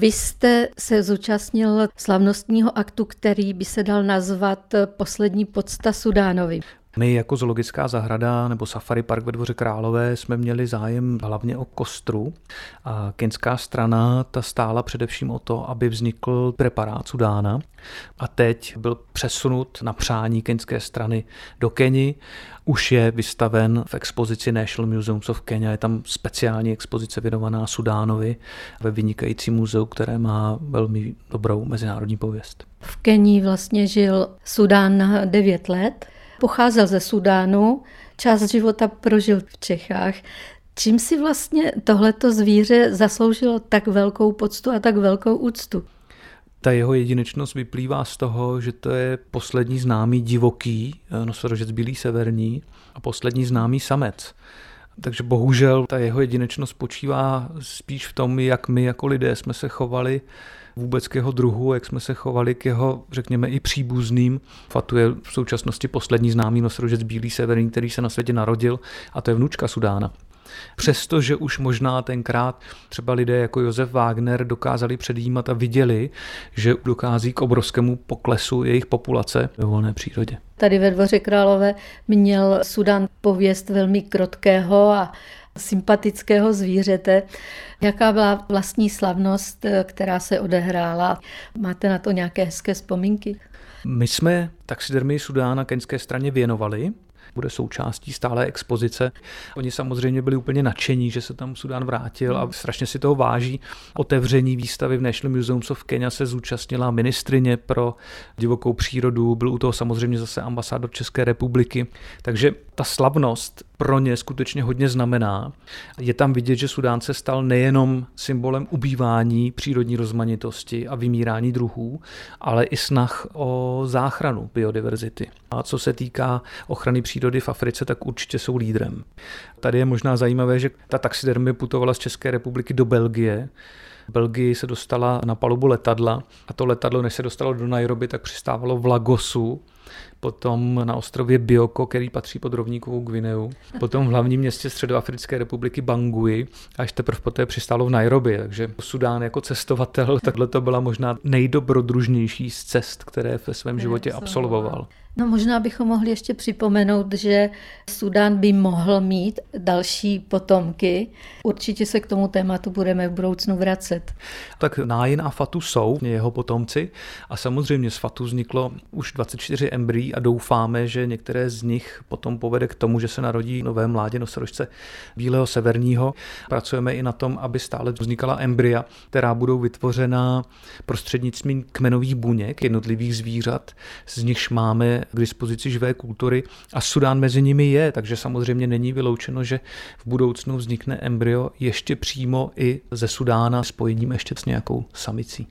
Vy jste se zúčastnil slavnostního aktu, který by se dal nazvat poslední podsta Sudánovi. My jako zoologická zahrada nebo safari park ve Dvoře Králové jsme měli zájem hlavně o kostru a kenská strana ta stála především o to, aby vznikl preparát Sudána a teď byl přesunut na přání kenské strany do Keni. Už je vystaven v expozici National Museums of Kenya, je tam speciální expozice věnovaná Sudánovi ve vynikající muzeu, které má velmi dobrou mezinárodní pověst. V Kenii vlastně žil Sudán na 9 let Pocházel ze Sudánu, část života prožil v Čechách. Čím si vlastně tohleto zvíře zasloužilo tak velkou poctu a tak velkou úctu? Ta jeho jedinečnost vyplývá z toho, že to je poslední známý divoký eh, nosorožec bílý severní a poslední známý samec. Takže bohužel ta jeho jedinečnost spočívá spíš v tom, jak my jako lidé jsme se chovali vůbec k jeho druhu, jak jsme se chovali k jeho, řekněme, i příbuzným. Fatu je v současnosti poslední známý nosorožec bílý severní, který se na světě narodil a to je vnučka Sudána. Přestože už možná tenkrát třeba lidé jako Josef Wagner dokázali předjímat a viděli, že dokází k obrovskému poklesu jejich populace ve volné přírodě. Tady ve Dvoře Králové měl Sudan pověst velmi krotkého a sympatického zvířete. Jaká byla vlastní slavnost, která se odehrála? Máte na to nějaké hezké vzpomínky? My jsme taxidermii Sudána kenské straně věnovali bude součástí stále expozice. Oni samozřejmě byli úplně nadšení, že se tam Sudán vrátil a strašně si toho váží. Otevření výstavy v National Museums of Kenya se zúčastnila ministrině pro divokou přírodu, byl u toho samozřejmě zase ambasádor České republiky. Takže ta slavnost pro ně skutečně hodně znamená. Je tam vidět, že Sudán se stal nejenom symbolem ubývání přírodní rozmanitosti a vymírání druhů, ale i snah o záchranu biodiverzity. A co se týká ochrany přírody v Africe, tak určitě jsou lídrem. Tady je možná zajímavé, že ta taxidermie putovala z České republiky do Belgie, Belgii se dostala na palubu letadla a to letadlo, než se dostalo do Nairobi, tak přistávalo v Lagosu, potom na ostrově Bioko, který patří pod rovníkovou Gvineu, potom v hlavním městě Středoafrické republiky Bangui, až teprve poté přistálo v Nairobi. Takže Sudán jako cestovatel, takhle to byla možná nejdobrodružnější z cest, které ve svém životě absolvoval. No možná bychom mohli ještě připomenout, že Sudán by mohl mít další potomky. Určitě se k tomu tématu budeme v budoucnu vracet. Tak Nájin a Fatu jsou jeho potomci a samozřejmě z Fatu vzniklo už 24 embryí a doufáme, že některé z nich potom povede k tomu, že se narodí nové mládě nosorožce bílého severního. Pracujeme i na tom, aby stále vznikala embrya, která budou vytvořena prostřednictvím kmenových buněk jednotlivých zvířat, z nichž máme k dispozici živé kultury a Sudán mezi nimi je, takže samozřejmě není vyloučeno, že v budoucnu vznikne embryo ještě přímo i ze Sudána spojením ještě s nějakou samicí.